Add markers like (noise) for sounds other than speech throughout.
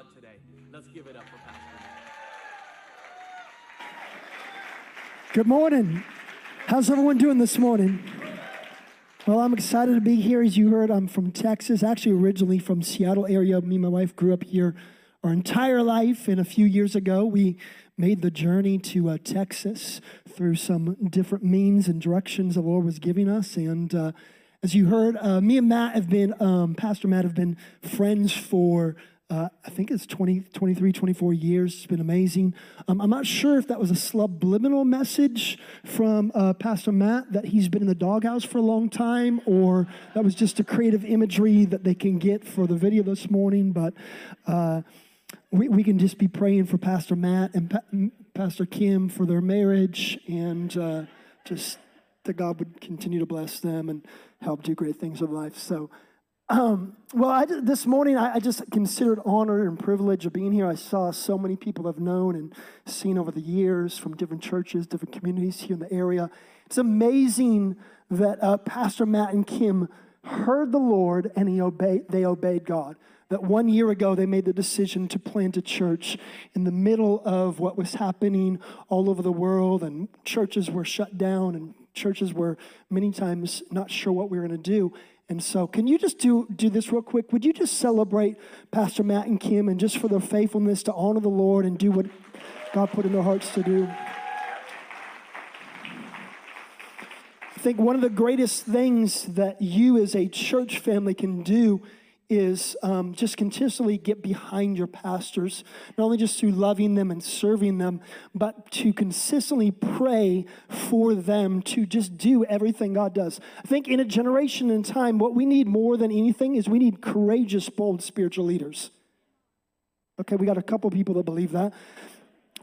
God today. Let's give it up for Pastor Good morning. How's everyone doing this morning? Well, I'm excited to be here. As you heard, I'm from Texas, actually originally from Seattle area. Me and my wife grew up here our entire life, and a few years ago, we made the journey to uh, Texas through some different means and directions the Lord was giving us. And uh, as you heard, uh, me and Matt have been, um, Pastor Matt, have been friends for uh, I think it's 20, 23, 24 years. It's been amazing. Um, I'm not sure if that was a subliminal message from uh, Pastor Matt that he's been in the doghouse for a long time, or that was just a creative imagery that they can get for the video this morning. But uh, we, we can just be praying for Pastor Matt and pa- Pastor Kim for their marriage and uh, just that God would continue to bless them and help do great things in life. So, um, well, I, this morning I, I, just considered honor and privilege of being here. I saw so many people I've known and seen over the years from different churches, different communities here in the area. It's amazing that uh, Pastor Matt and Kim heard the Lord and he obeyed, they obeyed God. That one year ago they made the decision to plant a church in the middle of what was happening all over the world, and churches were shut down, and churches were many times not sure what we were going to do. And so, can you just do, do this real quick? Would you just celebrate Pastor Matt and Kim and just for their faithfulness to honor the Lord and do what God put in their hearts to do? I think one of the greatest things that you as a church family can do is um, just continually get behind your pastors, not only just through loving them and serving them, but to consistently pray for them to just do everything God does. I think in a generation and time, what we need more than anything is we need courageous, bold spiritual leaders. Okay, we got a couple people that believe that.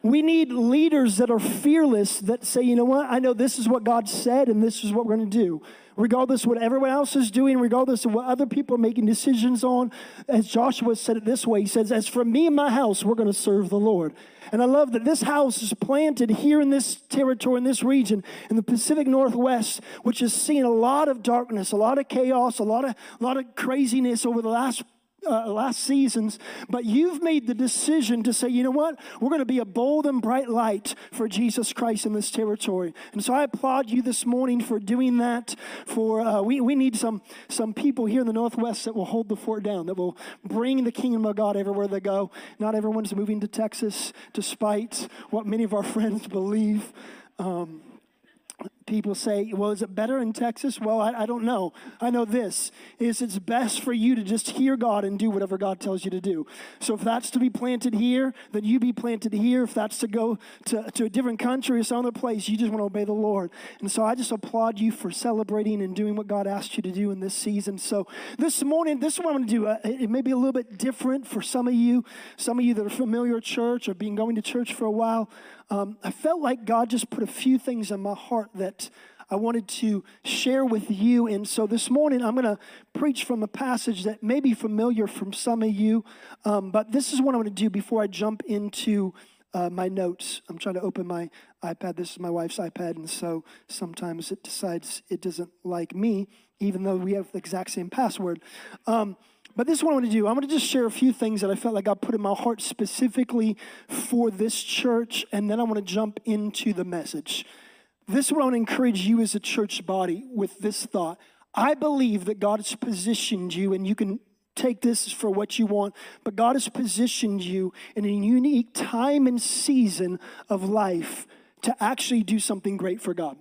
We need leaders that are fearless, that say, you know what, I know this is what God said and this is what we're going to do. Regardless of what everyone else is doing, regardless of what other people are making decisions on. As Joshua said it this way He says, As for me and my house, we're going to serve the Lord. And I love that this house is planted here in this territory, in this region, in the Pacific Northwest, which has seen a lot of darkness, a lot of chaos, a lot of, a lot of craziness over the last uh, last seasons, but you've made the decision to say, you know what? We're going to be a bold and bright light for Jesus Christ in this territory. And so I applaud you this morning for doing that. For uh, we, we need some, some people here in the Northwest that will hold the fort down, that will bring the kingdom of God everywhere they go. Not everyone's moving to Texas, despite what many of our (laughs) friends believe. Um, people say, well, is it better in Texas? Well, I, I, don't know. I know this is it's best for you to just hear God and do whatever God tells you to do. So if that's to be planted here, then you be planted here. If that's to go to, to a different country or some other place, you just want to obey the Lord. And so I just applaud you for celebrating and doing what God asked you to do in this season. So this morning, this is what I'm going to do. Uh, it may be a little bit different for some of you, some of you that are familiar with church or been going to church for a while. Um, I felt like God just put a few things in my heart that I wanted to share with you. And so this morning, I'm going to preach from a passage that may be familiar from some of you, um, but this is what I'm going to do before I jump into uh, my notes. I'm trying to open my iPad. This is my wife's iPad, and so sometimes it decides it doesn't like me, even though we have the exact same password. Um, but this is what I'm going to do. I'm going to just share a few things that I felt like God put in my heart specifically for this church, and then I want to jump into the message. This is what I want to encourage you as a church body with this thought. I believe that God has positioned you, and you can take this for what you want, but God has positioned you in a unique time and season of life to actually do something great for God.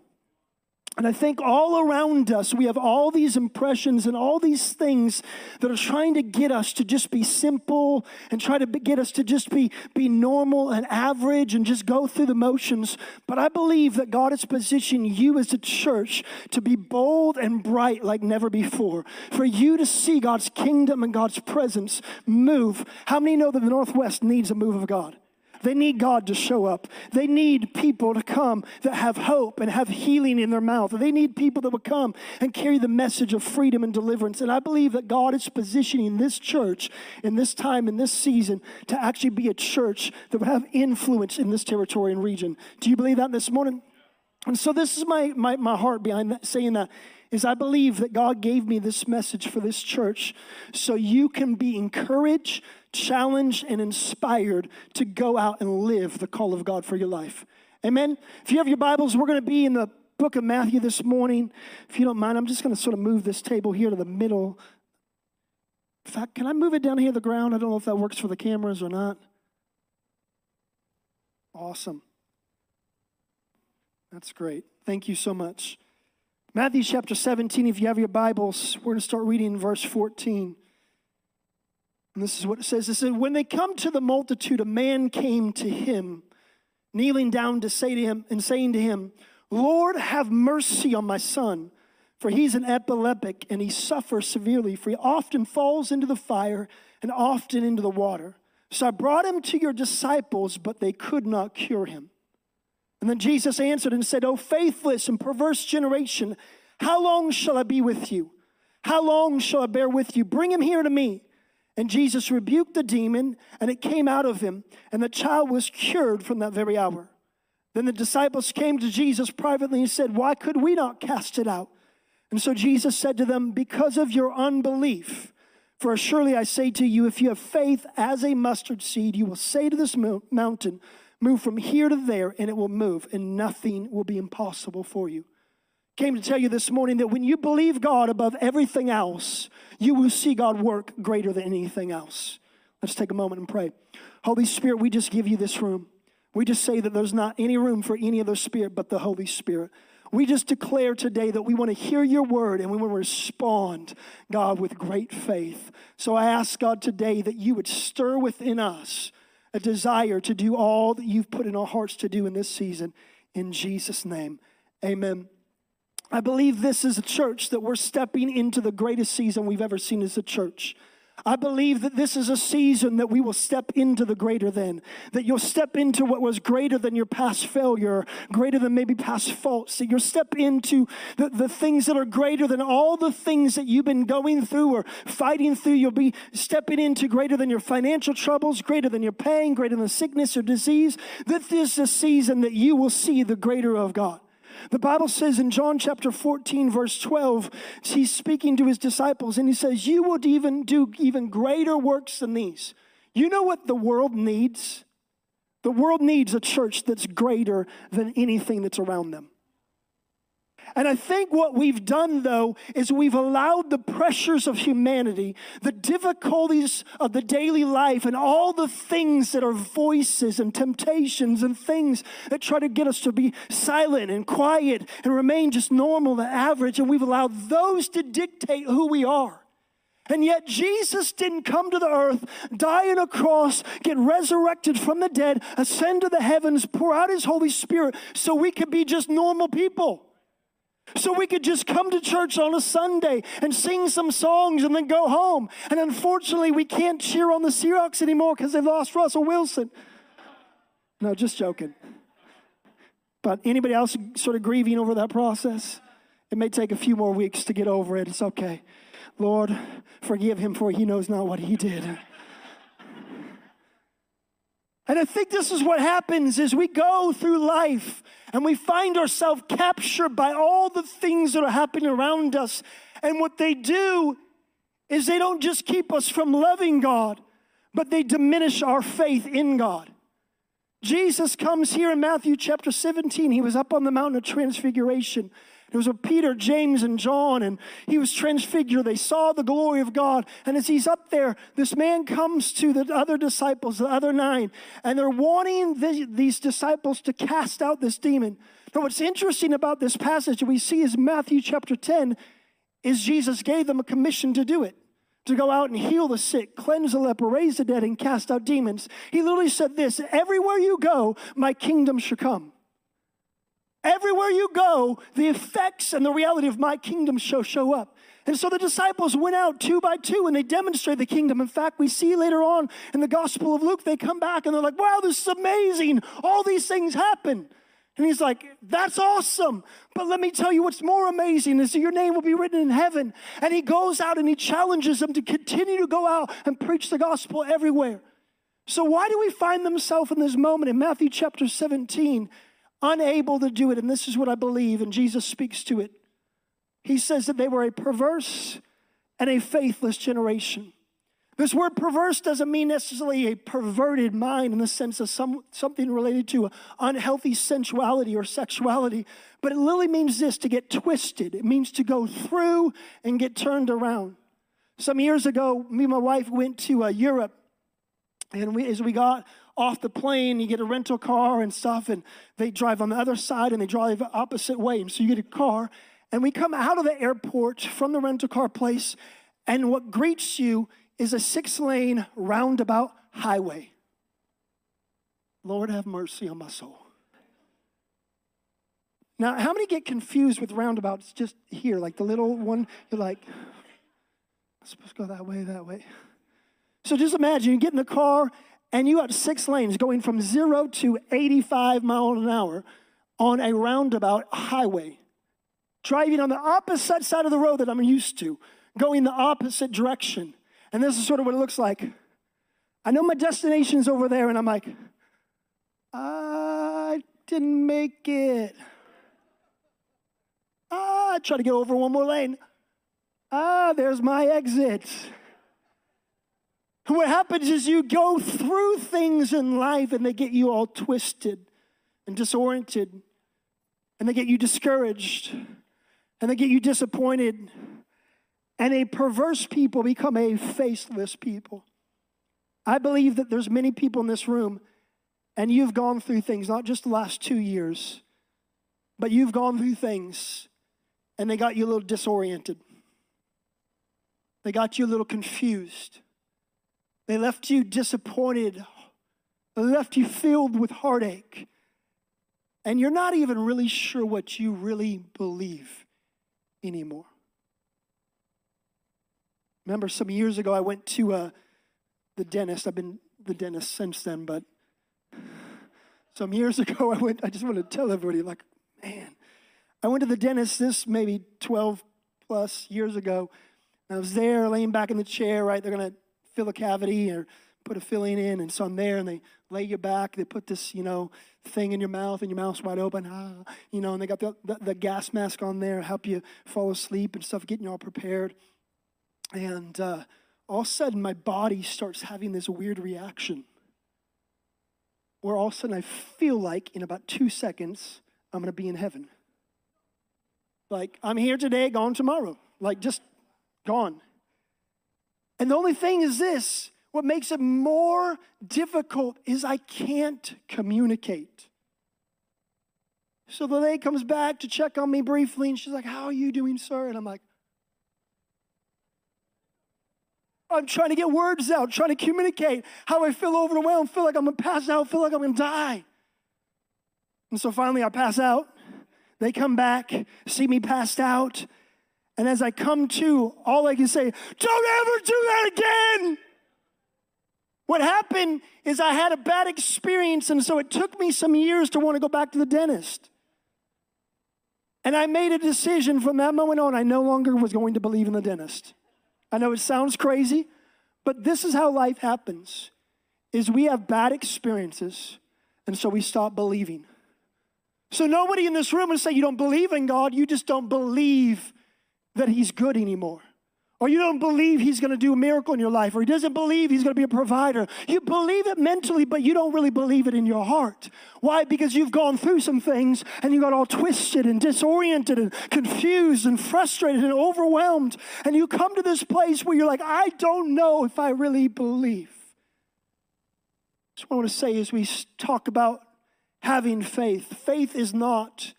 And I think all around us, we have all these impressions and all these things that are trying to get us to just be simple and try to get us to just be, be normal and average and just go through the motions. But I believe that God has positioned you as a church to be bold and bright like never before. For you to see God's kingdom and God's presence move. How many know that the Northwest needs a move of God? They need God to show up. They need people to come that have hope and have healing in their mouth. They need people that will come and carry the message of freedom and deliverance. And I believe that God is positioning this church in this time, in this season, to actually be a church that will have influence in this territory and region. Do you believe that this morning? And so this is my, my, my heart behind that, saying that is I believe that God gave me this message for this church so you can be encouraged challenged and inspired to go out and live the call of God for your life. Amen. If you have your Bibles, we're going to be in the book of Matthew this morning. If you don't mind, I'm just going to sort of move this table here to the middle. In fact, can I move it down here to the ground? I don't know if that works for the cameras or not. Awesome. That's great. Thank you so much. Matthew chapter 17, if you have your Bibles, we're going to start reading verse 14. And this is what it says. It says, When they come to the multitude, a man came to him, kneeling down to say to him and saying to him, Lord, have mercy on my son, for he's an epileptic and he suffers severely, for he often falls into the fire and often into the water. So I brought him to your disciples, but they could not cure him. And then Jesus answered and said, O faithless and perverse generation, how long shall I be with you? How long shall I bear with you? Bring him here to me. And Jesus rebuked the demon, and it came out of him, and the child was cured from that very hour. Then the disciples came to Jesus privately and said, Why could we not cast it out? And so Jesus said to them, Because of your unbelief. For surely I say to you, if you have faith as a mustard seed, you will say to this mountain, Move from here to there, and it will move, and nothing will be impossible for you. Came to tell you this morning that when you believe God above everything else, you will see God work greater than anything else. Let's take a moment and pray. Holy Spirit, we just give you this room. We just say that there's not any room for any other spirit but the Holy Spirit. We just declare today that we want to hear your word and we want to respond, God, with great faith. So I ask God today that you would stir within us a desire to do all that you've put in our hearts to do in this season. In Jesus' name, amen. I believe this is a church that we're stepping into the greatest season we've ever seen as a church. I believe that this is a season that we will step into the greater than, that you'll step into what was greater than your past failure, greater than maybe past faults, that you'll step into the, the things that are greater than all the things that you've been going through or fighting through. You'll be stepping into greater than your financial troubles, greater than your pain, greater than sickness or disease. That This is a season that you will see the greater of God. The Bible says in John chapter 14, verse 12, he's speaking to his disciples and he says, You will even do even greater works than these. You know what the world needs? The world needs a church that's greater than anything that's around them. And I think what we've done, though, is we've allowed the pressures of humanity, the difficulties of the daily life, and all the things that are voices and temptations and things that try to get us to be silent and quiet and remain just normal and average. And we've allowed those to dictate who we are. And yet, Jesus didn't come to the earth, die on a cross, get resurrected from the dead, ascend to the heavens, pour out his Holy Spirit so we could be just normal people. So we could just come to church on a Sunday and sing some songs and then go home. And unfortunately, we can't cheer on the Seahawks anymore because they lost Russell Wilson. No, just joking. But anybody else sort of grieving over that process? It may take a few more weeks to get over it. It's okay. Lord, forgive him for he knows not what he did. And I think this is what happens as we go through life and we find ourselves captured by all the things that are happening around us. And what they do is they don't just keep us from loving God, but they diminish our faith in God. Jesus comes here in Matthew chapter 17. He was up on the mountain of transfiguration. It was with Peter, James, and John, and he was transfigured. They saw the glory of God. And as he's up there, this man comes to the other disciples, the other nine, and they're wanting the, these disciples to cast out this demon. Now, what's interesting about this passage that we see is Matthew chapter 10 is Jesus gave them a commission to do it to go out and heal the sick, cleanse the leper, raise the dead, and cast out demons. He literally said this Everywhere you go, my kingdom shall come. Everywhere you go, the effects and the reality of my kingdom show show up. And so the disciples went out two by two and they demonstrated the kingdom. In fact, we see later on in the Gospel of Luke, they come back and they're like, wow, this is amazing. All these things happen. And he's like, that's awesome. But let me tell you what's more amazing is that your name will be written in heaven. And he goes out and he challenges them to continue to go out and preach the gospel everywhere. So why do we find themselves in this moment in Matthew chapter 17 unable to do it. And this is what I believe, and Jesus speaks to it. He says that they were a perverse and a faithless generation. This word perverse doesn't mean necessarily a perverted mind in the sense of some, something related to unhealthy sensuality or sexuality, but it literally means this to get twisted. It means to go through and get turned around. Some years ago, me and my wife went to uh, Europe, and we, as we got off the plane, you get a rental car and stuff, and they drive on the other side and they drive opposite way. And so you get a car, and we come out of the airport from the rental car place, and what greets you is a six lane roundabout highway. Lord, have mercy on my soul. Now, how many get confused with roundabouts just here? Like the little one, you're like, I'm supposed to go that way, that way. So just imagine you get in the car and you got six lanes going from zero to 85 miles an hour on a roundabout highway, driving on the opposite side of the road that I'm used to, going the opposite direction. And this is sort of what it looks like. I know my destination's over there, and I'm like, I didn't make it. Ah, I try to get over one more lane. Ah, there's my exit. What happens is you go through things in life and they get you all twisted and disoriented, and they get you discouraged, and they get you disappointed and a perverse people become a faceless people. I believe that there's many people in this room, and you've gone through things, not just the last two years, but you've gone through things, and they got you a little disoriented. They got you a little confused. They left you disappointed. They left you filled with heartache. And you're not even really sure what you really believe anymore. Remember, some years ago, I went to uh, the dentist. I've been the dentist since then, but some years (laughs) ago, I went. I just want to tell everybody, like, man, I went to the dentist. This maybe 12 plus years ago. and I was there, laying back in the chair. Right, they're gonna fill a cavity or put a filling in, and so I'm there, and they lay you back. They put this, you know, thing in your mouth, and your mouth's wide open, ah, you know, and they got the, the, the gas mask on there, help you fall asleep and stuff, getting you all prepared. And uh, all of a sudden, my body starts having this weird reaction where all of a sudden I feel like in about two seconds, I'm going to be in heaven. Like, I'm here today, gone tomorrow. Like, just gone. And the only thing is this what makes it more difficult is I can't communicate. So the lady comes back to check on me briefly, and she's like, How are you doing, sir? And I'm like, I'm trying to get words out, trying to communicate how I feel overwhelmed, feel like I'm gonna pass out, feel like I'm gonna die. And so finally I pass out. They come back, see me passed out. And as I come to, all I can say, don't ever do that again. What happened is I had a bad experience, and so it took me some years to want to go back to the dentist. And I made a decision from that moment on, I no longer was going to believe in the dentist. I know it sounds crazy, but this is how life happens. Is we have bad experiences and so we stop believing. So nobody in this room would say you don't believe in God, you just don't believe that he's good anymore or you don't believe he's going to do a miracle in your life, or he doesn't believe he's going to be a provider. You believe it mentally, but you don't really believe it in your heart. Why? Because you've gone through some things and you got all twisted and disoriented and confused and frustrated and overwhelmed. And you come to this place where you're like, I don't know if I really believe. So, what I want to say is we talk about having faith. Faith is not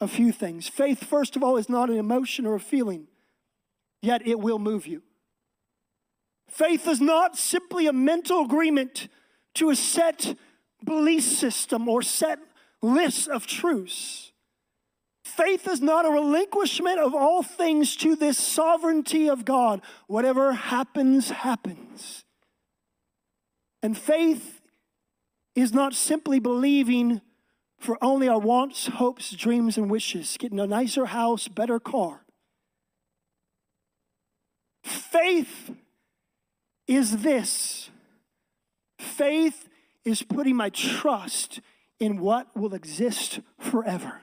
a few things. Faith, first of all, is not an emotion or a feeling yet it will move you. Faith is not simply a mental agreement to a set belief system or set list of truths. Faith is not a relinquishment of all things to this sovereignty of God. Whatever happens, happens. And faith is not simply believing for only our wants, hopes, dreams, and wishes, getting a nicer house, better car. Faith is this faith is putting my trust in what will exist forever.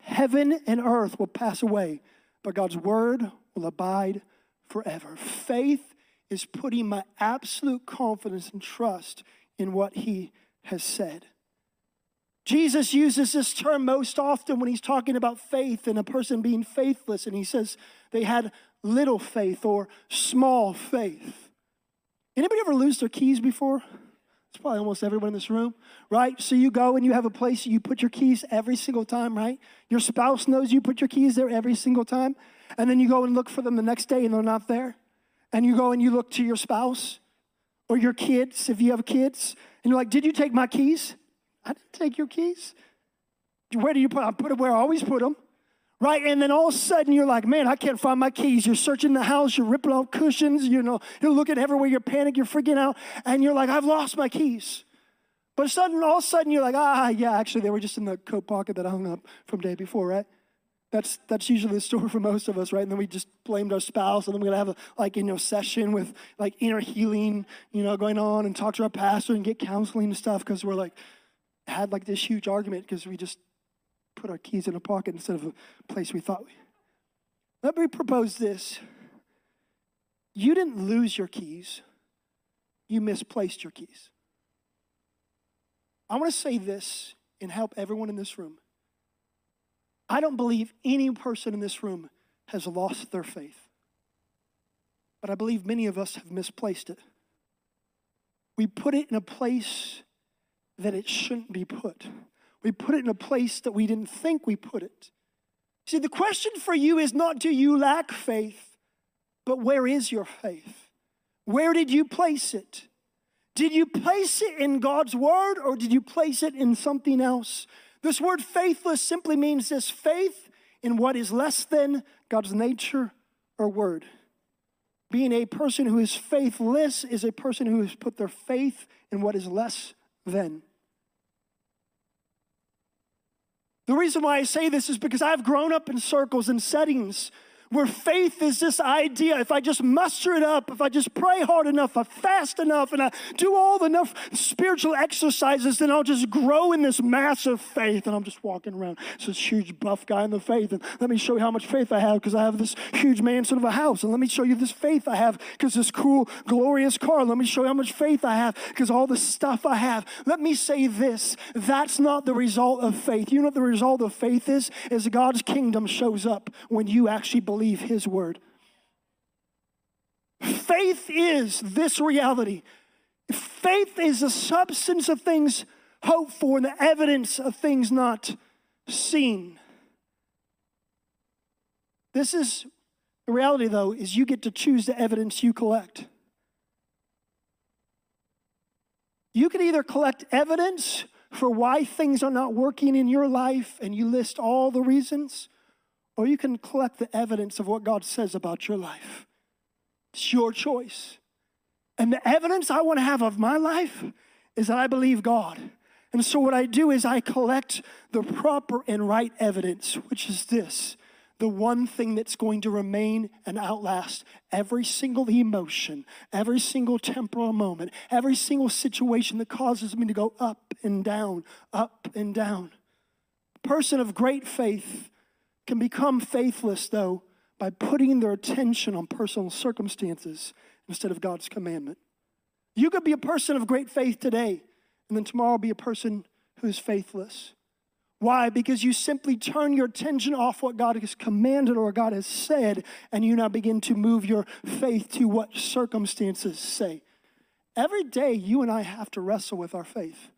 Heaven and earth will pass away, but God's word will abide forever. Faith is putting my absolute confidence and trust in what he has said. Jesus uses this term most often when he's talking about faith and a person being faithless, and he says they had little faith or small faith. Anybody ever lose their keys before? It's probably almost everyone in this room, right? So you go and you have a place you put your keys every single time, right? Your spouse knows you put your keys there every single time, and then you go and look for them the next day and they're not there. And you go and you look to your spouse or your kids, if you have kids, and you're like, Did you take my keys? I didn't take your keys. Where do you put them? I put them where I always put them. Right? And then all of a sudden you're like, man, I can't find my keys. You're searching the house, you're ripping off cushions, you know, you're looking everywhere, you're panicked, you're freaking out, and you're like, I've lost my keys. But sudden, all of a sudden you're like, ah, yeah, actually they were just in the coat pocket that I hung up from day before, right? That's that's usually the story for most of us, right? And then we just blamed our spouse, and then we're gonna have a like you know session with like inner healing, you know, going on and talk to our pastor and get counseling and stuff because we're like, had like this huge argument because we just put our keys in a pocket instead of a place we thought we. Let me propose this. You didn't lose your keys, you misplaced your keys. I want to say this and help everyone in this room. I don't believe any person in this room has lost their faith, but I believe many of us have misplaced it. We put it in a place that it shouldn't be put. We put it in a place that we didn't think we put it. See, the question for you is not do you lack faith, but where is your faith? Where did you place it? Did you place it in God's word or did you place it in something else? This word faithless simply means this faith in what is less than God's nature or word. Being a person who is faithless is a person who has put their faith in what is less than. The reason why I say this is because I've grown up in circles and settings where faith is this idea if I just muster it up, if I just pray hard enough, I fast enough, and I do all the enough spiritual exercises, then I'll just grow in this massive faith. And I'm just walking around, it's this huge buff guy in the faith. And let me show you how much faith I have because I have this huge mansion of a house. And let me show you this faith I have because this cool, glorious car. Let me show you how much faith I have because all the stuff I have. Let me say this that's not the result of faith. You know what the result of faith is? Is God's kingdom shows up when you actually believe believe His word. Faith is this reality. Faith is the substance of things hoped for and the evidence of things not seen. This is the reality, though, is you get to choose the evidence you collect. You can either collect evidence for why things are not working in your life and you list all the reasons, or you can collect the evidence of what God says about your life. It's your choice. And the evidence I want to have of my life is that I believe God. And so what I do is I collect the proper and right evidence, which is this the one thing that's going to remain and outlast every single emotion, every single temporal moment, every single situation that causes me to go up and down, up and down. A person of great faith can become faithless, though, by putting their attention on personal circumstances instead of God's commandment. You could be a person of great faith today, and then tomorrow be a person who is faithless. Why? Because you simply turn your attention off what God has commanded or God has said, and you now begin to move your faith to what circumstances say. Every day, you and I have to wrestle with our faith.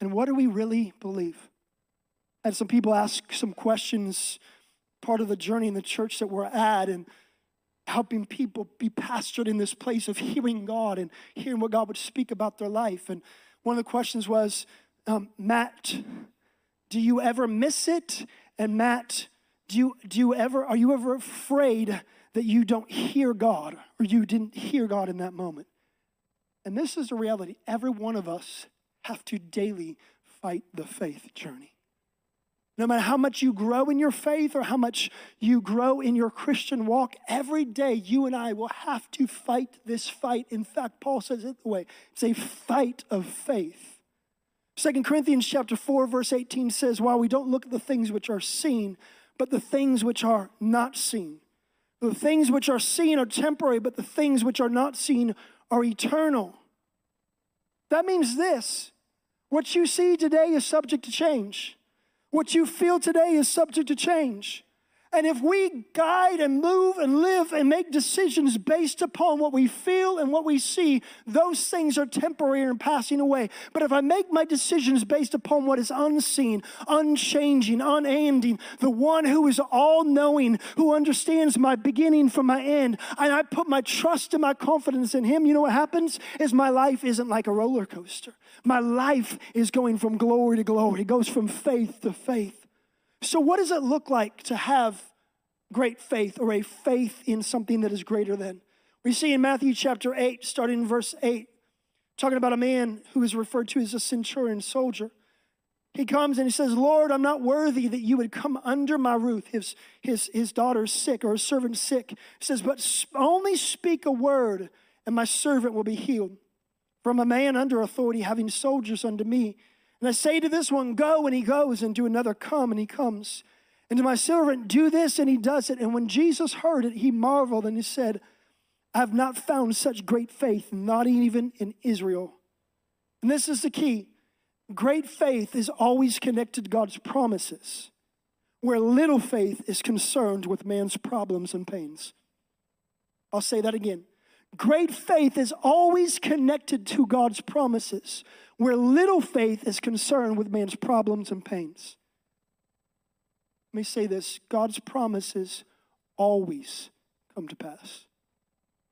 And what do we really believe? And some people ask some questions part of the journey in the church that we're at and helping people be pastored in this place of hearing God and hearing what God would speak about their life. And one of the questions was, um, Matt, do you ever miss it? And Matt, do you, do you ever, are you ever afraid that you don't hear God or you didn't hear God in that moment? And this is a reality. Every one of us have to daily fight the faith journey. No matter how much you grow in your faith or how much you grow in your Christian walk, every day you and I will have to fight this fight. In fact, Paul says it the way it's a fight of faith. Second Corinthians chapter 4, verse 18 says, While we don't look at the things which are seen, but the things which are not seen. The things which are seen are temporary, but the things which are not seen are eternal. That means this what you see today is subject to change, what you feel today is subject to change. And if we guide and move and live and make decisions based upon what we feel and what we see, those things are temporary and passing away. But if I make my decisions based upon what is unseen, unchanging, unending, the one who is all knowing, who understands my beginning from my end, and I put my trust and my confidence in him, you know what happens? Is my life isn't like a roller coaster. My life is going from glory to glory, it goes from faith to faith. So, what does it look like to have great faith or a faith in something that is greater than? We see in Matthew chapter 8, starting in verse 8, talking about a man who is referred to as a centurion soldier. He comes and he says, Lord, I'm not worthy that you would come under my roof. His, his, his daughter's sick or his servant's sick. He says, But only speak a word, and my servant will be healed. From a man under authority, having soldiers under me. And I say to this one, Go, and he goes, and to another, Come, and he comes. And to my servant, Do this, and he does it. And when Jesus heard it, he marveled and he said, I have not found such great faith, not even in Israel. And this is the key great faith is always connected to God's promises, where little faith is concerned with man's problems and pains. I'll say that again. Great faith is always connected to God's promises, where little faith is concerned with man's problems and pains. Let me say this God's promises always come to pass.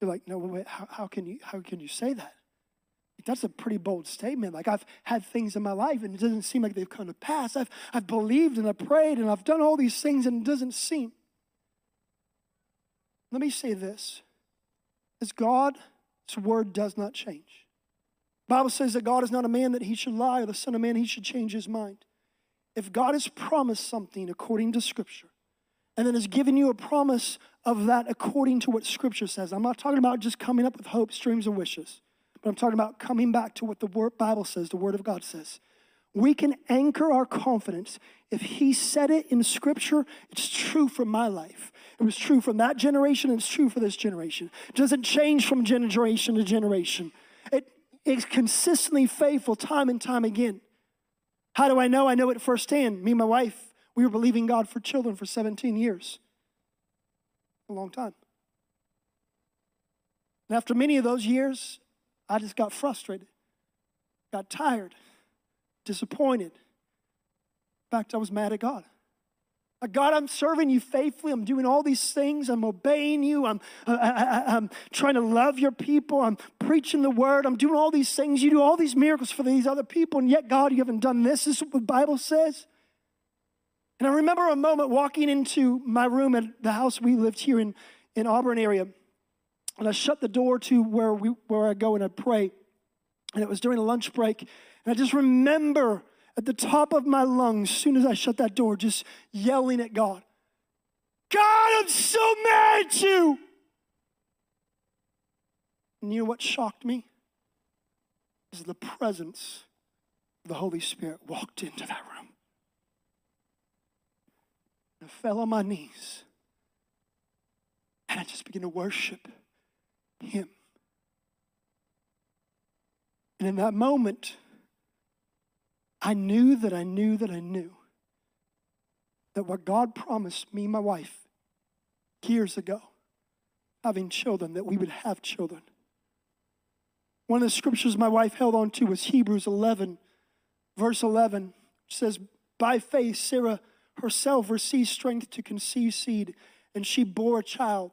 You're like, no, wait, how, how, can you, how can you say that? That's a pretty bold statement. Like, I've had things in my life and it doesn't seem like they've come to pass. I've, I've believed and I've prayed and I've done all these things and it doesn't seem. Let me say this as God's word does not change. Bible says that God is not a man that he should lie, or the Son of Man he should change his mind. If God has promised something according to Scripture, and then has given you a promise of that according to what Scripture says, I'm not talking about just coming up with hopes, dreams, and wishes, but I'm talking about coming back to what the word, Bible says, the Word of God says. We can anchor our confidence. If He said it in Scripture, it's true for my life. It was true from that generation, and it's true for this generation. It doesn't change from generation to generation. Is consistently faithful time and time again. How do I know? I know it firsthand. Me and my wife, we were believing God for children for 17 years. A long time. And after many of those years, I just got frustrated, got tired, disappointed. In fact, I was mad at God. Uh, God, I'm serving you faithfully. I'm doing all these things. I'm obeying you. I'm, uh, uh, I, am trying to love your people. I'm preaching the word. I'm doing all these things. You do all these miracles for these other people, and yet, God, you haven't done this. This is what the Bible says. And I remember a moment walking into my room at the house we lived here in, in Auburn area. And I shut the door to where, we, where I go and I pray. And it was during a lunch break. And I just remember at the top of my lungs, as soon as I shut that door, just yelling at God, God, I'm so mad at you. And you know what shocked me? Is the presence of the Holy Spirit walked into that room. I fell on my knees and I just began to worship Him. And in that moment, I knew that I knew that I knew that what God promised me, my wife, years ago, having children, that we would have children. One of the scriptures my wife held on to was Hebrews 11, verse 11, which says, By faith, Sarah herself received strength to conceive seed, and she bore a child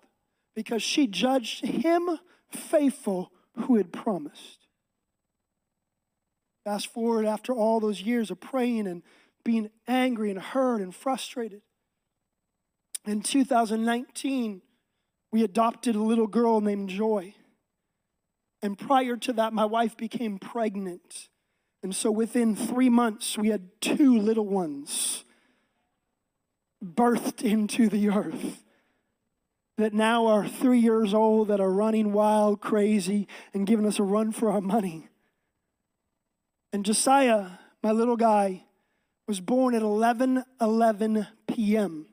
because she judged him faithful who had promised. Fast forward after all those years of praying and being angry and hurt and frustrated. In 2019, we adopted a little girl named Joy. And prior to that, my wife became pregnant. And so within three months, we had two little ones birthed into the earth that now are three years old, that are running wild, crazy, and giving us a run for our money. And Josiah, my little guy, was born at 11 11 p.m.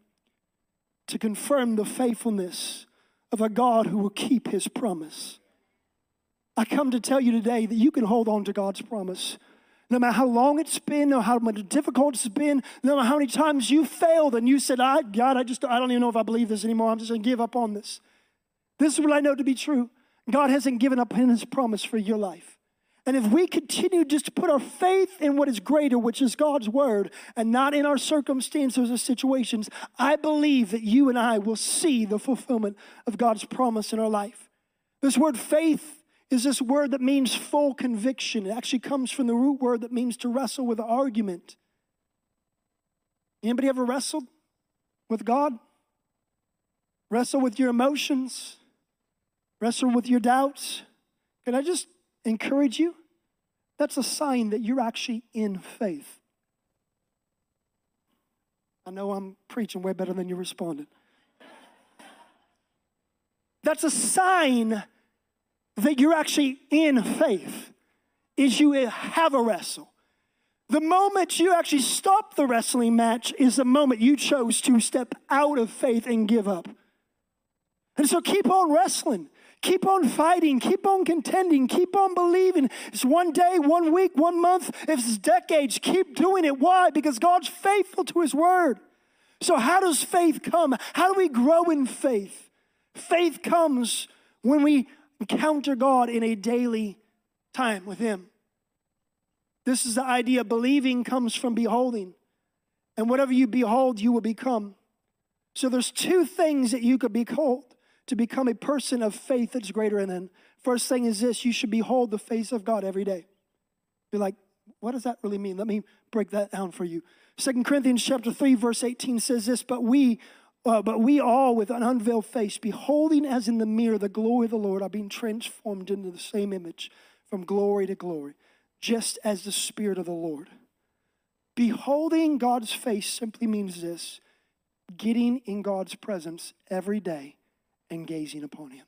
to confirm the faithfulness of a God who will keep his promise. I come to tell you today that you can hold on to God's promise. No matter how long it's been, no matter how much difficult it's been, no matter how many times you failed and you said, I, God, I just, I don't even know if I believe this anymore. I'm just going to give up on this. This is what I know to be true. God hasn't given up on his promise for your life. And if we continue just to put our faith in what is greater, which is God's word, and not in our circumstances or situations, I believe that you and I will see the fulfillment of God's promise in our life. This word faith is this word that means full conviction. It actually comes from the root word that means to wrestle with argument. Anybody ever wrestled with God? Wrestle with your emotions? Wrestle with your doubts? Can I just encourage you? That's a sign that you're actually in faith. I know I'm preaching way better than you responded. That's a sign that you're actually in faith is you have a wrestle. The moment you actually stop the wrestling match is the moment you chose to step out of faith and give up. And so keep on wrestling. Keep on fighting, keep on contending, keep on believing. It's one day, one week, one month, if it's decades, keep doing it. Why? Because God's faithful to His word. So, how does faith come? How do we grow in faith? Faith comes when we encounter God in a daily time with Him. This is the idea believing comes from beholding. And whatever you behold, you will become. So there's two things that you could behold to become a person of faith that's greater than. First thing is this you should behold the face of God every day. Be like, what does that really mean? Let me break that down for you. Second Corinthians chapter 3, verse 18 says this, but we uh, but we all, with an unveiled face, beholding as in the mirror the glory of the Lord, are being transformed into the same image from glory to glory, just as the Spirit of the Lord. Beholding God's face simply means this getting in God's presence every day and gazing upon Him.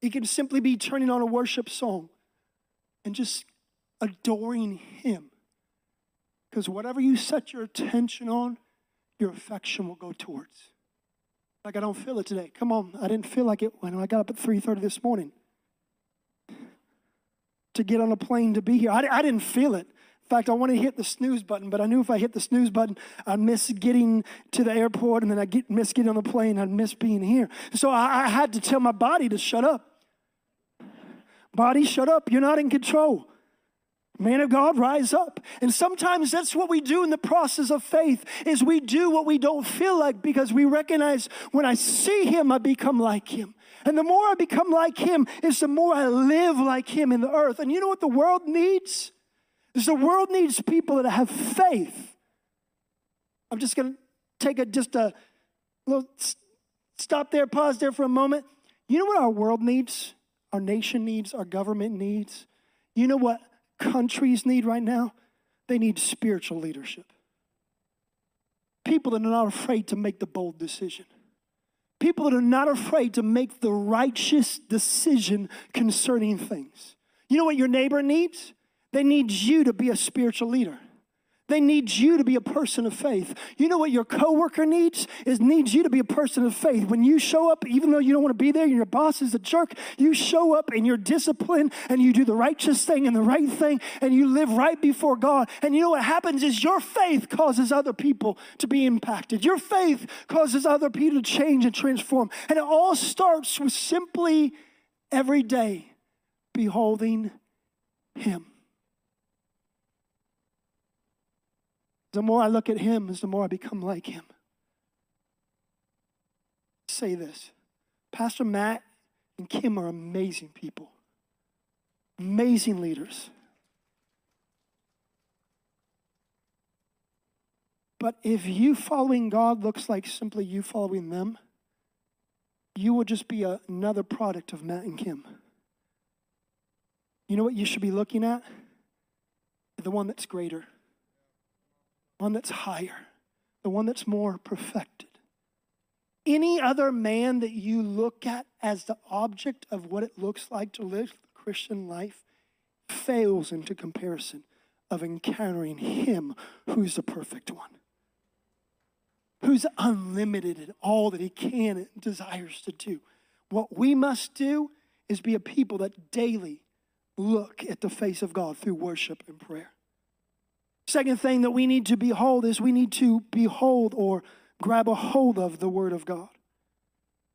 It can simply be turning on a worship song and just adoring Him. Because whatever you set your attention on, your affection will go towards. Like I don't feel it today. Come on, I didn't feel like it when I got up at 3:30 this morning to get on a plane to be here. I, I didn't feel it. In fact, I wanted to hit the snooze button, but I knew if I hit the snooze button, I'd miss getting to the airport, and then I'd get, miss getting on the plane. I'd miss being here. So I, I had to tell my body to shut up. Body, shut up. You're not in control. Man of God, rise up. And sometimes that's what we do in the process of faith is we do what we don't feel like because we recognize when I see him, I become like him. And the more I become like him is the more I live like him in the earth. And you know what the world needs? The world needs people that have faith. I'm just going to take a just a little stop there, pause there for a moment. You know what our world needs? Our nation needs, our government needs. You know what countries need right now? They need spiritual leadership. People that are not afraid to make the bold decision. People that are not afraid to make the righteous decision concerning things. You know what your neighbor needs? They need you to be a spiritual leader. They need you to be a person of faith. You know what your coworker needs? Is needs you to be a person of faith. When you show up, even though you don't want to be there and your boss is a jerk, you show up and you're disciplined and you do the righteous thing and the right thing and you live right before God. And you know what happens is your faith causes other people to be impacted. Your faith causes other people to change and transform. And it all starts with simply every day beholding Him. The more I look at him, is the more I become like him. Say this Pastor Matt and Kim are amazing people, amazing leaders. But if you following God looks like simply you following them, you will just be a, another product of Matt and Kim. You know what you should be looking at? The one that's greater one that's higher, the one that's more perfected. Any other man that you look at as the object of what it looks like to live the Christian life fails into comparison of encountering him who's the perfect one who's unlimited in all that he can and desires to do. What we must do is be a people that daily look at the face of God through worship and prayer. Second thing that we need to behold is we need to behold or grab a hold of the Word of God.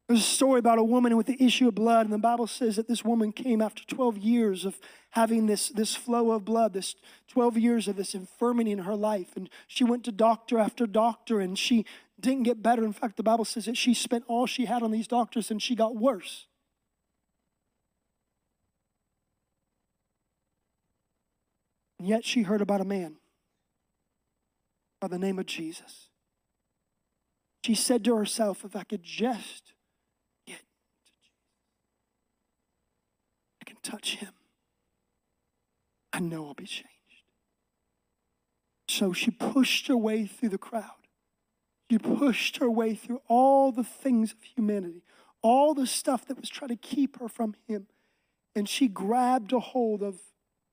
There's a story about a woman with the issue of blood, and the Bible says that this woman came after 12 years of having this, this flow of blood, this 12 years of this infirmity in her life. And she went to doctor after doctor, and she didn't get better. In fact, the Bible says that she spent all she had on these doctors, and she got worse. And yet she heard about a man by the name of Jesus. She said to herself, if I could just get to Jesus, I can touch him. I know I'll be changed. So she pushed her way through the crowd. She pushed her way through all the things of humanity, all the stuff that was trying to keep her from him. And she grabbed a hold of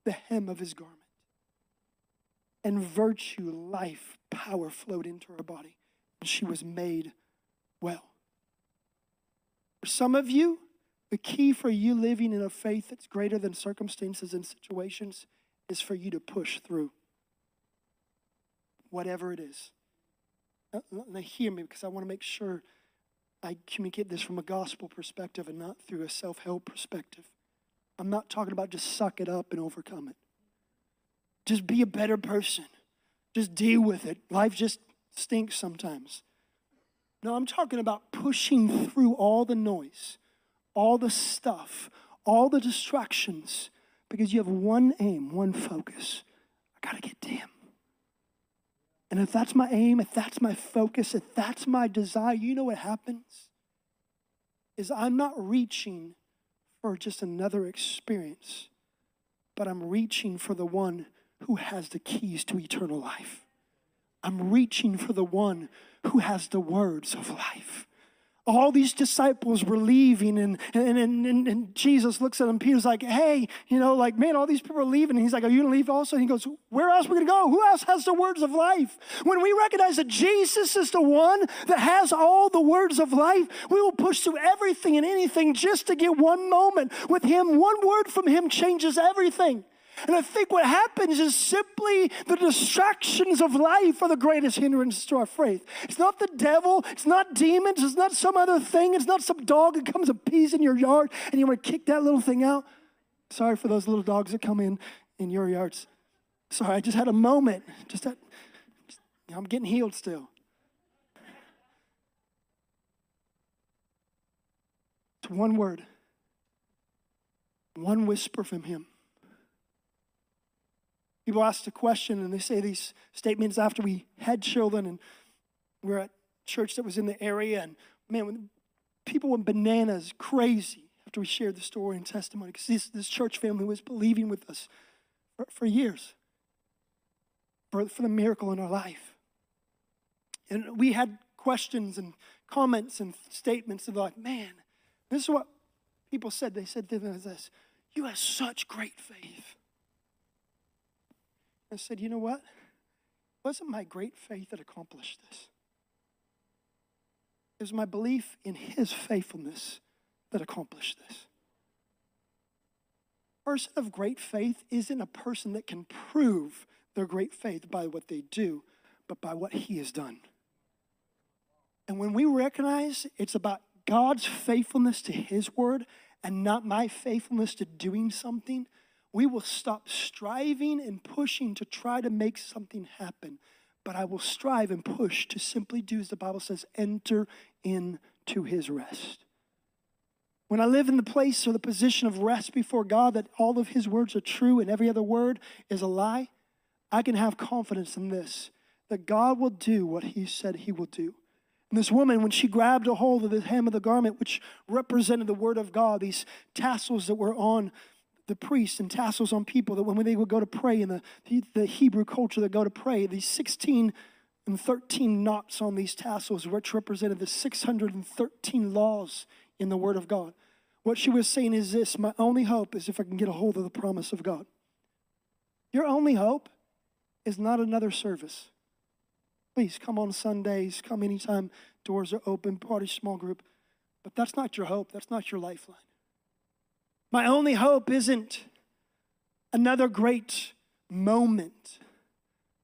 the hem of his garment. And virtue, life, power flowed into her body. And she was made well. For some of you, the key for you living in a faith that's greater than circumstances and situations is for you to push through whatever it is. Now, now hear me because I want to make sure I communicate this from a gospel perspective and not through a self help perspective. I'm not talking about just suck it up and overcome it. Just be a better person. Just deal with it. Life just stinks sometimes. No, I'm talking about pushing through all the noise, all the stuff, all the distractions, because you have one aim, one focus. I got to get to Him. And if that's my aim, if that's my focus, if that's my desire, you know what happens? Is I'm not reaching for just another experience, but I'm reaching for the one who has the keys to eternal life. I'm reaching for the one who has the words of life. All these disciples were leaving, and, and, and, and, Jesus looks at them. Peter's like, Hey, you know, like, man, all these people are leaving. And he's like, Are you going to leave also? And he goes, Where else are we going to go? Who else has the words of life? When we recognize that Jesus is the one that has all the words of life, we will push through everything and anything just to get one moment with Him. One word from Him changes everything. And I think what happens is simply the distractions of life are the greatest hindrance to our faith. It's not the devil, it's not demons, it's not some other thing, it's not some dog that comes and pees in your yard and you want to kick that little thing out. Sorry for those little dogs that come in in your yards. Sorry, I just had a moment. Just, had, just I'm getting healed still. It's one word, one whisper from him. People ask the question and they say these statements after we had children and we are at church that was in the area. And man, people went bananas, crazy after we shared the story and testimony because this, this church family was believing with us for, for years for, for the miracle in our life. And we had questions and comments and statements of like, man, this is what people said. They said to this, you have such great faith. I said, you know what? It wasn't my great faith that accomplished this. It was my belief in his faithfulness that accomplished this. A person of great faith isn't a person that can prove their great faith by what they do, but by what he has done. And when we recognize it's about God's faithfulness to his word and not my faithfulness to doing something, we will stop striving and pushing to try to make something happen. But I will strive and push to simply do as the Bible says, enter into his rest. When I live in the place or the position of rest before God, that all of his words are true and every other word is a lie, I can have confidence in this that God will do what he said he will do. And this woman, when she grabbed a hold of the hem of the garment, which represented the word of God, these tassels that were on the priests and tassels on people that when they would go to pray in the, the Hebrew culture that go to pray, these 16 and 13 knots on these tassels, which represented the 613 laws in the Word of God. What she was saying is this my only hope is if I can get a hold of the promise of God. Your only hope is not another service. Please come on Sundays, come anytime doors are open, party small group. But that's not your hope, that's not your lifeline. My only hope isn't another great moment,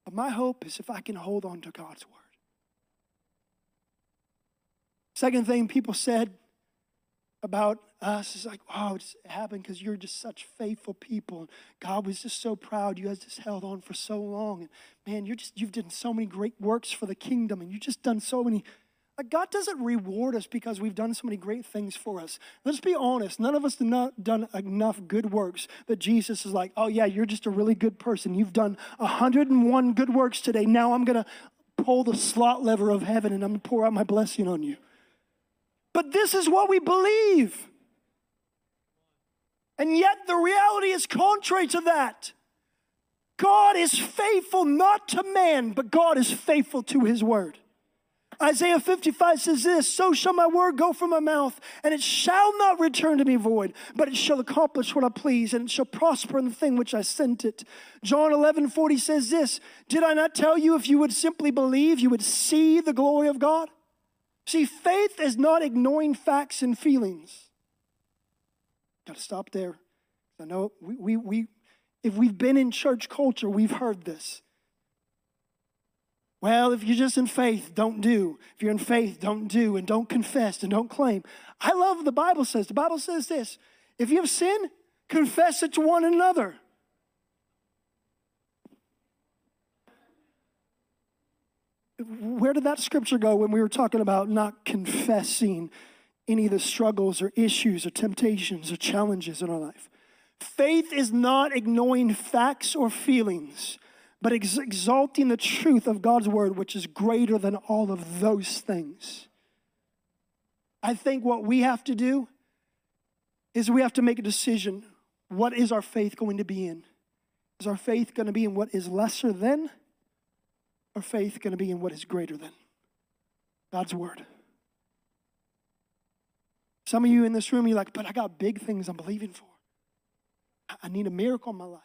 but my hope is if I can hold on to God's word. Second thing people said about us is like, wow, it happened because you're just such faithful people. God was just so proud. You guys just held on for so long. And man, you're just you've done so many great works for the kingdom, and you've just done so many. Like God doesn't reward us because we've done so many great things for us. Let's be honest. None of us have done enough good works that Jesus is like, oh yeah, you're just a really good person. You've done 101 good works today. Now I'm gonna pull the slot lever of heaven and I'm gonna pour out my blessing on you. But this is what we believe. And yet the reality is contrary to that. God is faithful not to man, but God is faithful to his word. Isaiah 55 says this So shall my word go from my mouth, and it shall not return to me void, but it shall accomplish what I please, and it shall prosper in the thing which I sent it. John 11 40 says this Did I not tell you if you would simply believe, you would see the glory of God? See, faith is not ignoring facts and feelings. Got to stop there. I know we, we, we, if we've been in church culture, we've heard this. Well, if you're just in faith, don't do. If you're in faith, don't do and don't confess and don't claim. I love what the Bible says. The Bible says this if you have sin, confess it to one another. where did that scripture go when we were talking about not confessing any of the struggles or issues or temptations or challenges in our life? Faith is not ignoring facts or feelings, but ex- exalting the truth of God's word, which is greater than all of those things. I think what we have to do is we have to make a decision. What is our faith going to be in? Is our faith going to be in what is lesser than? or faith going to be in what is greater than God's word? Some of you in this room, you're like, but I got big things I'm believing for. I need a miracle in my life.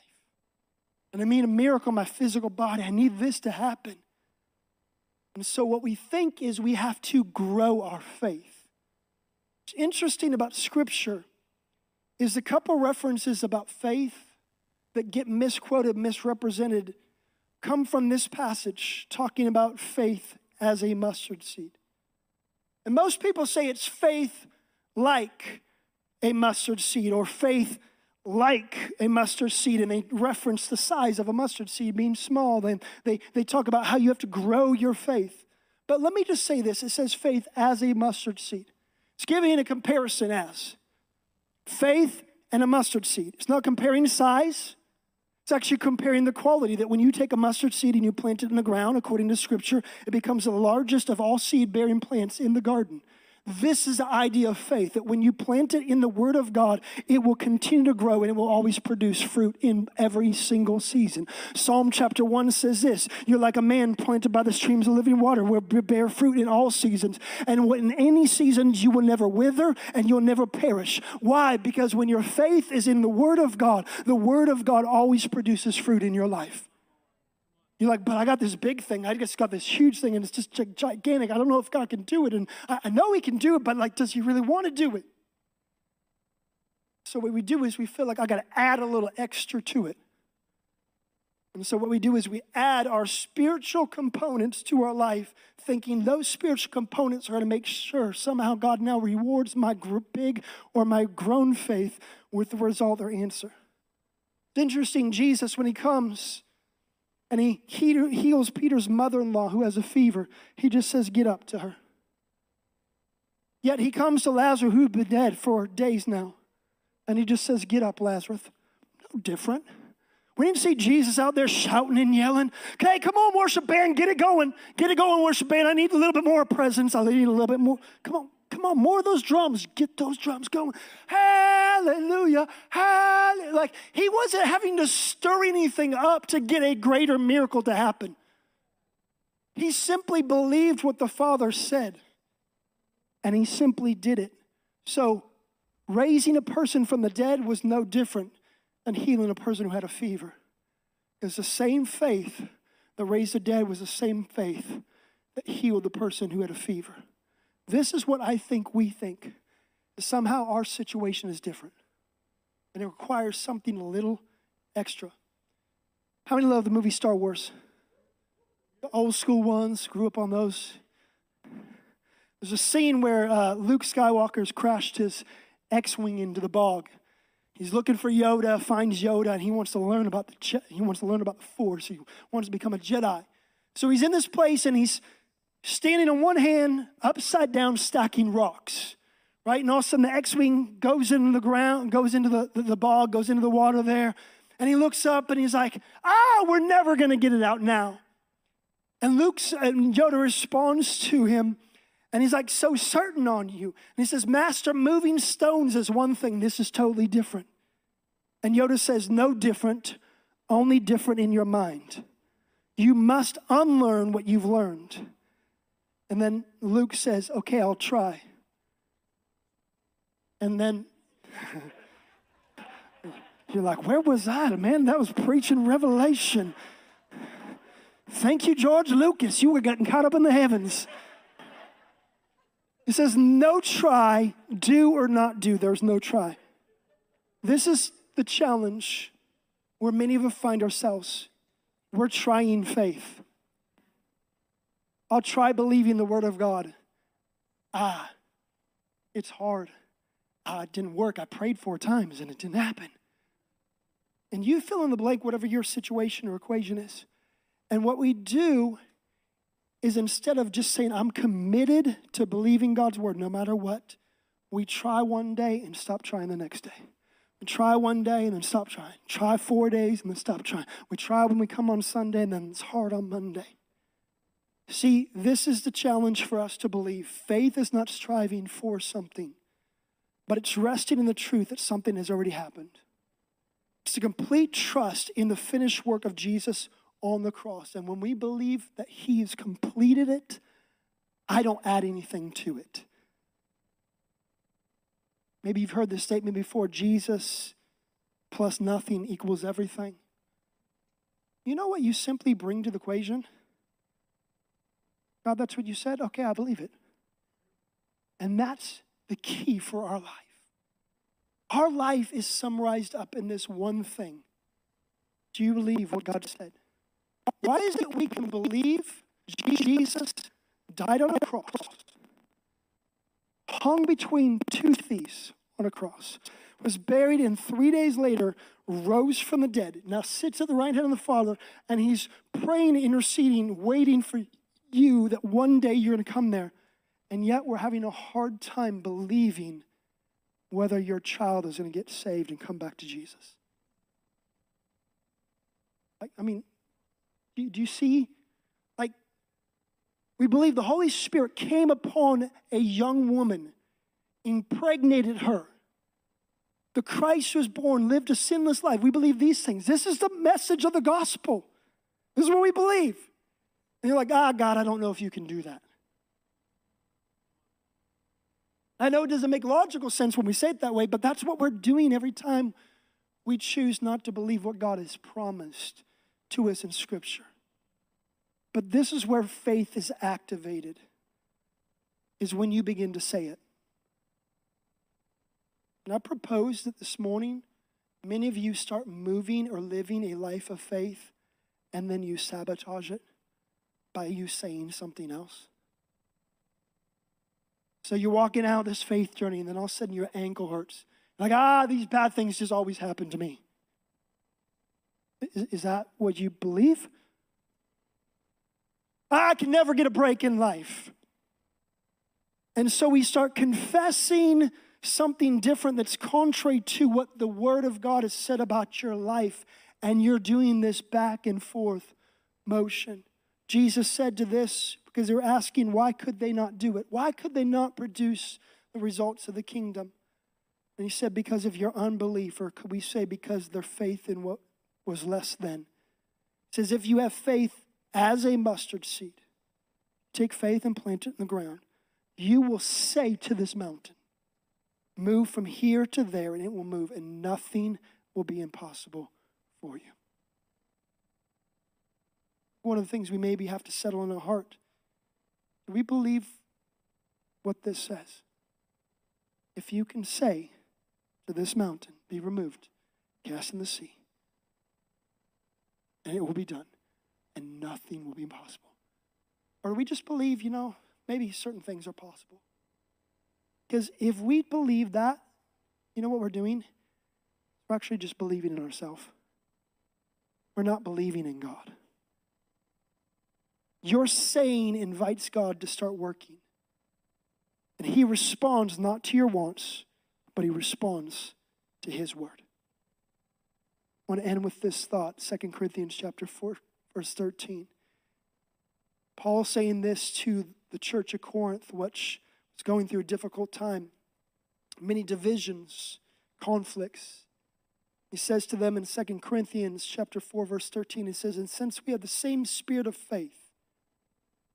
And I mean a miracle in my physical body. I need this to happen. And so, what we think is we have to grow our faith. What's interesting about Scripture is a couple references about faith that get misquoted, misrepresented come from this passage talking about faith as a mustard seed. And most people say it's faith like a mustard seed or faith like a mustard seed, and they reference the size of a mustard seed being small. They, they, they talk about how you have to grow your faith. But let me just say this it says faith as a mustard seed. It's giving a comparison as faith and a mustard seed. It's not comparing size, it's actually comparing the quality that when you take a mustard seed and you plant it in the ground, according to scripture, it becomes the largest of all seed bearing plants in the garden. This is the idea of faith that when you plant it in the Word of God, it will continue to grow and it will always produce fruit in every single season. Psalm chapter 1 says this You're like a man planted by the streams of living water, will bear fruit in all seasons. And in any seasons, you will never wither and you'll never perish. Why? Because when your faith is in the Word of God, the Word of God always produces fruit in your life. You're like, but I got this big thing. I just got this huge thing, and it's just gigantic. I don't know if God can do it. And I, I know He can do it, but like, does He really want to do it? So what we do is we feel like I got to add a little extra to it. And so what we do is we add our spiritual components to our life, thinking those spiritual components are going to make sure somehow God now rewards my big or my grown faith with the result or answer. It's interesting, Jesus, when he comes, and he heals Peter's mother in law who has a fever. He just says, Get up to her. Yet he comes to Lazarus who'd been dead for days now. And he just says, Get up, Lazarus. No different. We didn't see Jesus out there shouting and yelling. Okay, come on, worship band, get it going. Get it going, worship band. I need a little bit more presence. I need a little bit more. Come on, come on, more of those drums. Get those drums going. Hallelujah. Hallelujah. Like he wasn't having to stir anything up to get a greater miracle to happen. He simply believed what the Father said, and he simply did it. So, raising a person from the dead was no different than healing a person who had a fever. It's the same faith that raised the dead was the same faith that healed the person who had a fever. This is what I think we think. Somehow our situation is different. And it requires something a little extra. How many love the movie Star Wars? The old school ones, grew up on those. There's a scene where uh, Luke Skywalker's crashed his X Wing into the bog. He's looking for Yoda, finds Yoda, and he wants to learn about the he wants to learn about the Force. He wants to become a Jedi. So he's in this place and he's standing on one hand, upside down, stacking rocks. Right? And all of a sudden the X-Wing goes into the ground, goes into the, the, the bog, goes into the water there. And he looks up and he's like, ah, we're never gonna get it out now. And Luke's and Yoda responds to him, and he's like, so certain on you. And he says, Master, moving stones is one thing. This is totally different. And Yoda says, no different, only different in your mind. You must unlearn what you've learned. And then Luke says, okay, I'll try. And then (laughs) you're like, where was I? Man, that was preaching revelation. Thank you, George Lucas. You were getting caught up in the heavens. It says, no try, do or not do. There's no try. This is the challenge where many of us find ourselves. We're trying faith. I'll try believing the word of God. Ah, it's hard. Ah, it didn't work. I prayed four times and it didn't happen. And you fill in the blank, whatever your situation or equation is. And what we do is instead of just saying, I'm committed to believing God's word no matter what, we try one day and stop trying the next day. We try one day and then stop trying. Try four days and then stop trying. We try when we come on Sunday and then it's hard on Monday. See, this is the challenge for us to believe. Faith is not striving for something, but it's resting in the truth that something has already happened. It's a complete trust in the finished work of Jesus on the cross. And when we believe that He has completed it, I don't add anything to it. Maybe you've heard this statement before Jesus plus nothing equals everything. You know what you simply bring to the equation? God, that's what you said? Okay, I believe it. And that's the key for our life. Our life is summarized up in this one thing. Do you believe what God said? Why is it we can believe Jesus died on a cross, hung between two thieves on a cross, was buried, and three days later rose from the dead, now sits at the right hand of the Father, and he's praying, interceding, waiting for you that one day you're going to come there. And yet we're having a hard time believing whether your child is going to get saved and come back to Jesus. I mean, do, do you see? Like, we believe the Holy Spirit came upon a young woman, impregnated her. The Christ was born, lived a sinless life. We believe these things. This is the message of the gospel. This is what we believe. And you're like, ah, God, I don't know if you can do that. I know it doesn't make logical sense when we say it that way, but that's what we're doing every time we choose not to believe what God has promised to us in Scripture. But this is where faith is activated, is when you begin to say it. And I propose that this morning, many of you start moving or living a life of faith, and then you sabotage it by you saying something else. So you're walking out this faith journey, and then all of a sudden your ankle hurts. Like, ah, these bad things just always happen to me. Is, is that what you believe? I can never get a break in life. And so we start confessing something different that's contrary to what the Word of God has said about your life, and you're doing this back and forth motion. Jesus said to this because they were asking, why could they not do it? Why could they not produce the results of the kingdom? And he said, because of your unbelief, or could we say, because their faith in what was less than. It says, if you have faith as a mustard seed, take faith and plant it in the ground, you will say to this mountain, move from here to there, and it will move, and nothing will be impossible for you. One of the things we maybe have to settle in our heart Do we believe what this says? If you can say to this mountain, be removed, cast in the sea, and it will be done, and nothing will be impossible. Or do we just believe, you know, maybe certain things are possible? Because if we believe that, you know what we're doing? We're actually just believing in ourselves. We're not believing in God. Your saying invites God to start working. And He responds not to your wants, but He responds to His word. I want to end with this thought 2 Corinthians chapter 4, verse 13. Paul saying this to the church of Corinth, which was going through a difficult time, many divisions, conflicts. He says to them in 2 Corinthians chapter 4, verse 13, he says, And since we have the same spirit of faith,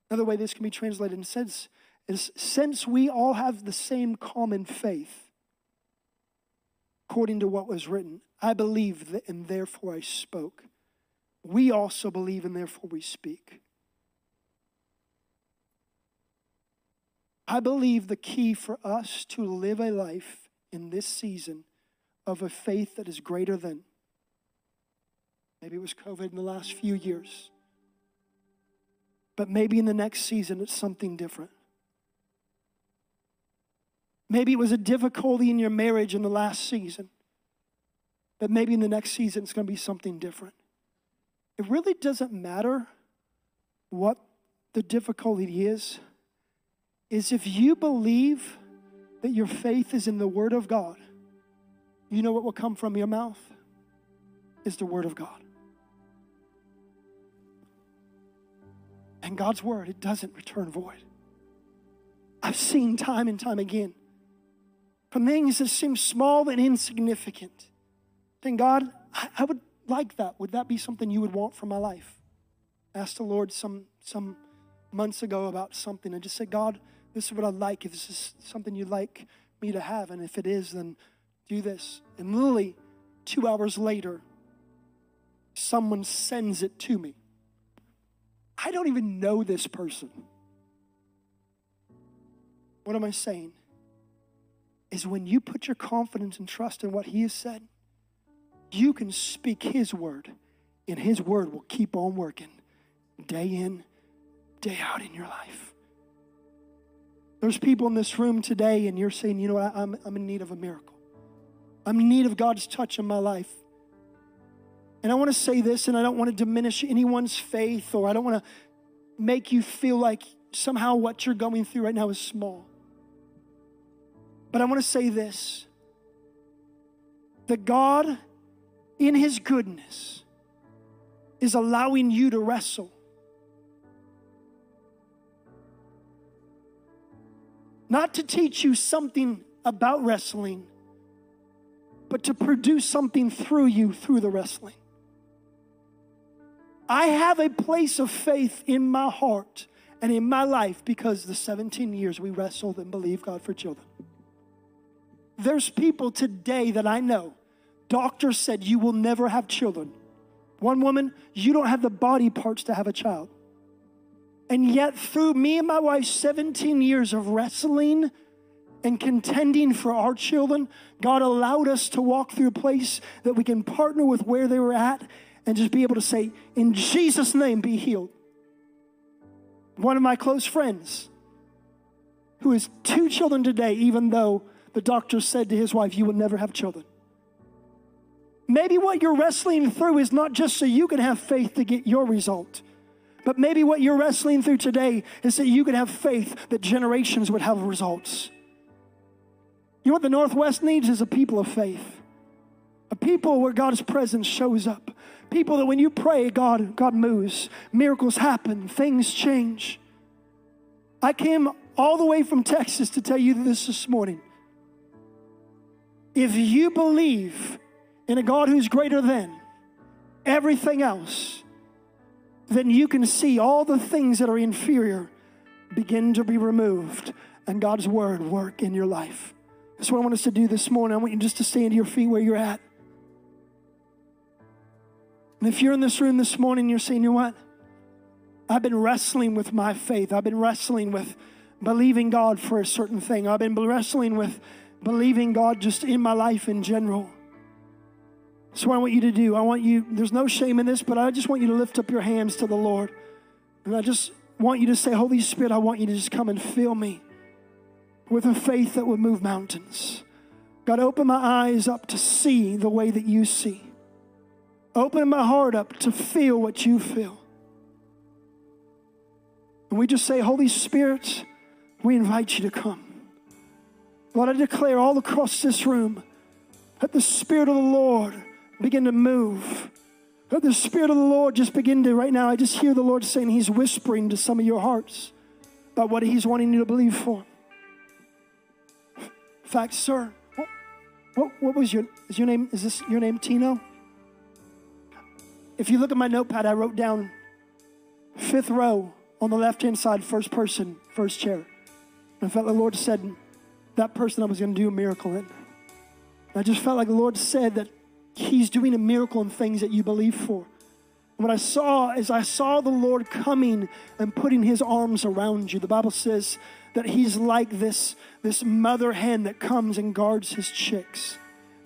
another way this can be translated, in sense, is since we all have the same common faith, according to what was written, I believe that, and therefore I spoke. We also believe, and therefore we speak. I believe the key for us to live a life in this season of a faith that is greater than maybe it was COVID in the last few years, but maybe in the next season it's something different. Maybe it was a difficulty in your marriage in the last season, but maybe in the next season it's going to be something different. It really doesn't matter what the difficulty is is if you believe that your faith is in the Word of God, you know what will come from your mouth? Is the Word of God. And God's Word, it doesn't return void. I've seen time and time again from things that seem small and insignificant. Then, God, I, I would like that. Would that be something you would want for my life? I asked the Lord some, some months ago about something. I just said, God, this is what I'd like. If this is something you'd like me to have, and if it is, then do this. And literally, two hours later, someone sends it to me. I don't even know this person. What am I saying? Is when you put your confidence and trust in what He has said, you can speak His word, and His word will keep on working day in, day out in your life. There's people in this room today, and you're saying, you know what, I'm, I'm in need of a miracle. I'm in need of God's touch in my life. And I want to say this, and I don't want to diminish anyone's faith, or I don't want to make you feel like somehow what you're going through right now is small. But I want to say this that God, in His goodness, is allowing you to wrestle not to teach you something about wrestling, but to produce something through you through the wrestling. I have a place of faith in my heart and in my life because the 17 years we wrestled and believed God for children. There's people today that I know, doctors said you will never have children. One woman, you don't have the body parts to have a child. And yet, through me and my wife's 17 years of wrestling and contending for our children, God allowed us to walk through a place that we can partner with where they were at and just be able to say, In Jesus' name, be healed. One of my close friends, who has two children today, even though the doctor said to his wife, You will never have children. Maybe what you're wrestling through is not just so you can have faith to get your result. But maybe what you're wrestling through today is that you can have faith that generations would have results. You know what the Northwest needs is a people of faith. A people where God's presence shows up. People that when you pray, God, God moves. Miracles happen, things change. I came all the way from Texas to tell you this this morning. If you believe in a God who's greater than everything else, then you can see all the things that are inferior begin to be removed and God's word work in your life. That's what I want us to do this morning. I want you just to stand to your feet where you're at. And if you're in this room this morning, you're saying, you know what? I've been wrestling with my faith. I've been wrestling with believing God for a certain thing. I've been wrestling with believing God just in my life in general. So, what I want you to do, I want you, there's no shame in this, but I just want you to lift up your hands to the Lord. And I just want you to say, Holy Spirit, I want you to just come and fill me with a faith that would move mountains. God, open my eyes up to see the way that you see. Open my heart up to feel what you feel. And we just say, Holy Spirit, we invite you to come. Lord, I declare all across this room that the Spirit of the Lord begin to move. Let the Spirit of the Lord just begin to, right now, I just hear the Lord saying He's whispering to some of your hearts about what He's wanting you to believe for. In fact, sir, what, what, what was your, is your name, is this your name, Tino? If you look at my notepad, I wrote down fifth row on the left hand side, first person, first chair. I felt the Lord said, that person I was going to do a miracle in. I just felt like the Lord said that He's doing a miracle in things that you believe for. And what I saw is I saw the Lord coming and putting His arms around you. The Bible says that He's like this, this mother hen that comes and guards His chicks.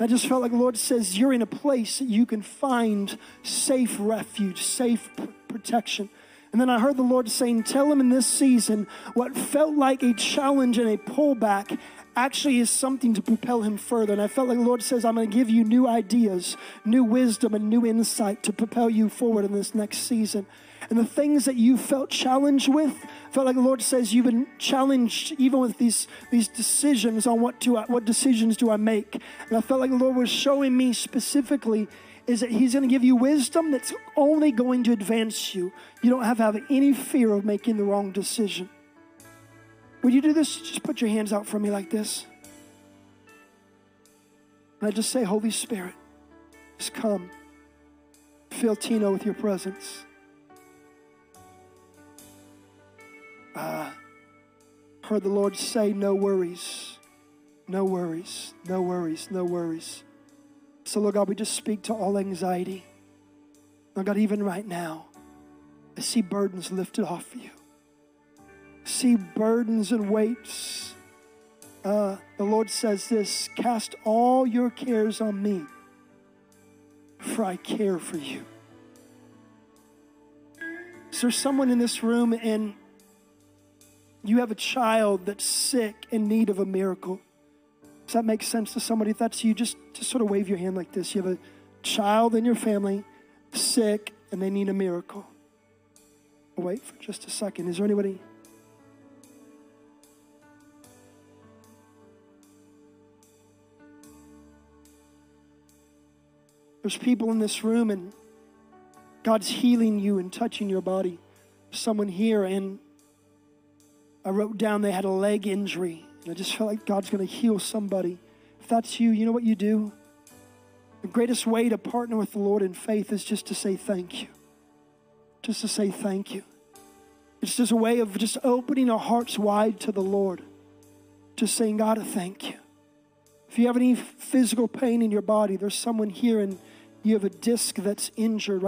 I just felt like the Lord says you're in a place that you can find safe refuge, safe protection. And then I heard the Lord saying, Tell him in this season what felt like a challenge and a pullback actually is something to propel him further. And I felt like the Lord says, I'm going to give you new ideas, new wisdom, and new insight to propel you forward in this next season. And the things that you felt challenged with, felt like the Lord says you've been challenged even with these, these decisions on what to what decisions do I make. And I felt like the Lord was showing me specifically is that He's going to give you wisdom that's only going to advance you. You don't have to have any fear of making the wrong decision. Would you do this? Just put your hands out for me like this. And I just say, Holy Spirit, just come. Fill Tino with your presence. Uh, heard the Lord say, No worries, no worries, no worries, no worries. So, Lord God, we just speak to all anxiety. Lord God, even right now, I see burdens lifted off you see burdens and weights, uh, the Lord says this cast all your cares on me, for I care for you. Is there someone in this room and you have a child that's sick in need of a miracle? Does that make sense to somebody? If that's you, just, just sort of wave your hand like this. You have a child in your family sick and they need a miracle. wait for just a second. Is there anybody? There's people in this room and God's healing you and touching your body. Someone here, and I wrote down they had a leg injury. And I just felt like God's going to heal somebody. If that's you, you know what you do? The greatest way to partner with the Lord in faith is just to say thank you. Just to say thank you. It's just a way of just opening our hearts wide to the Lord. Just saying, God, thank you. If you have any physical pain in your body, there's someone here and you have a disc that's injured right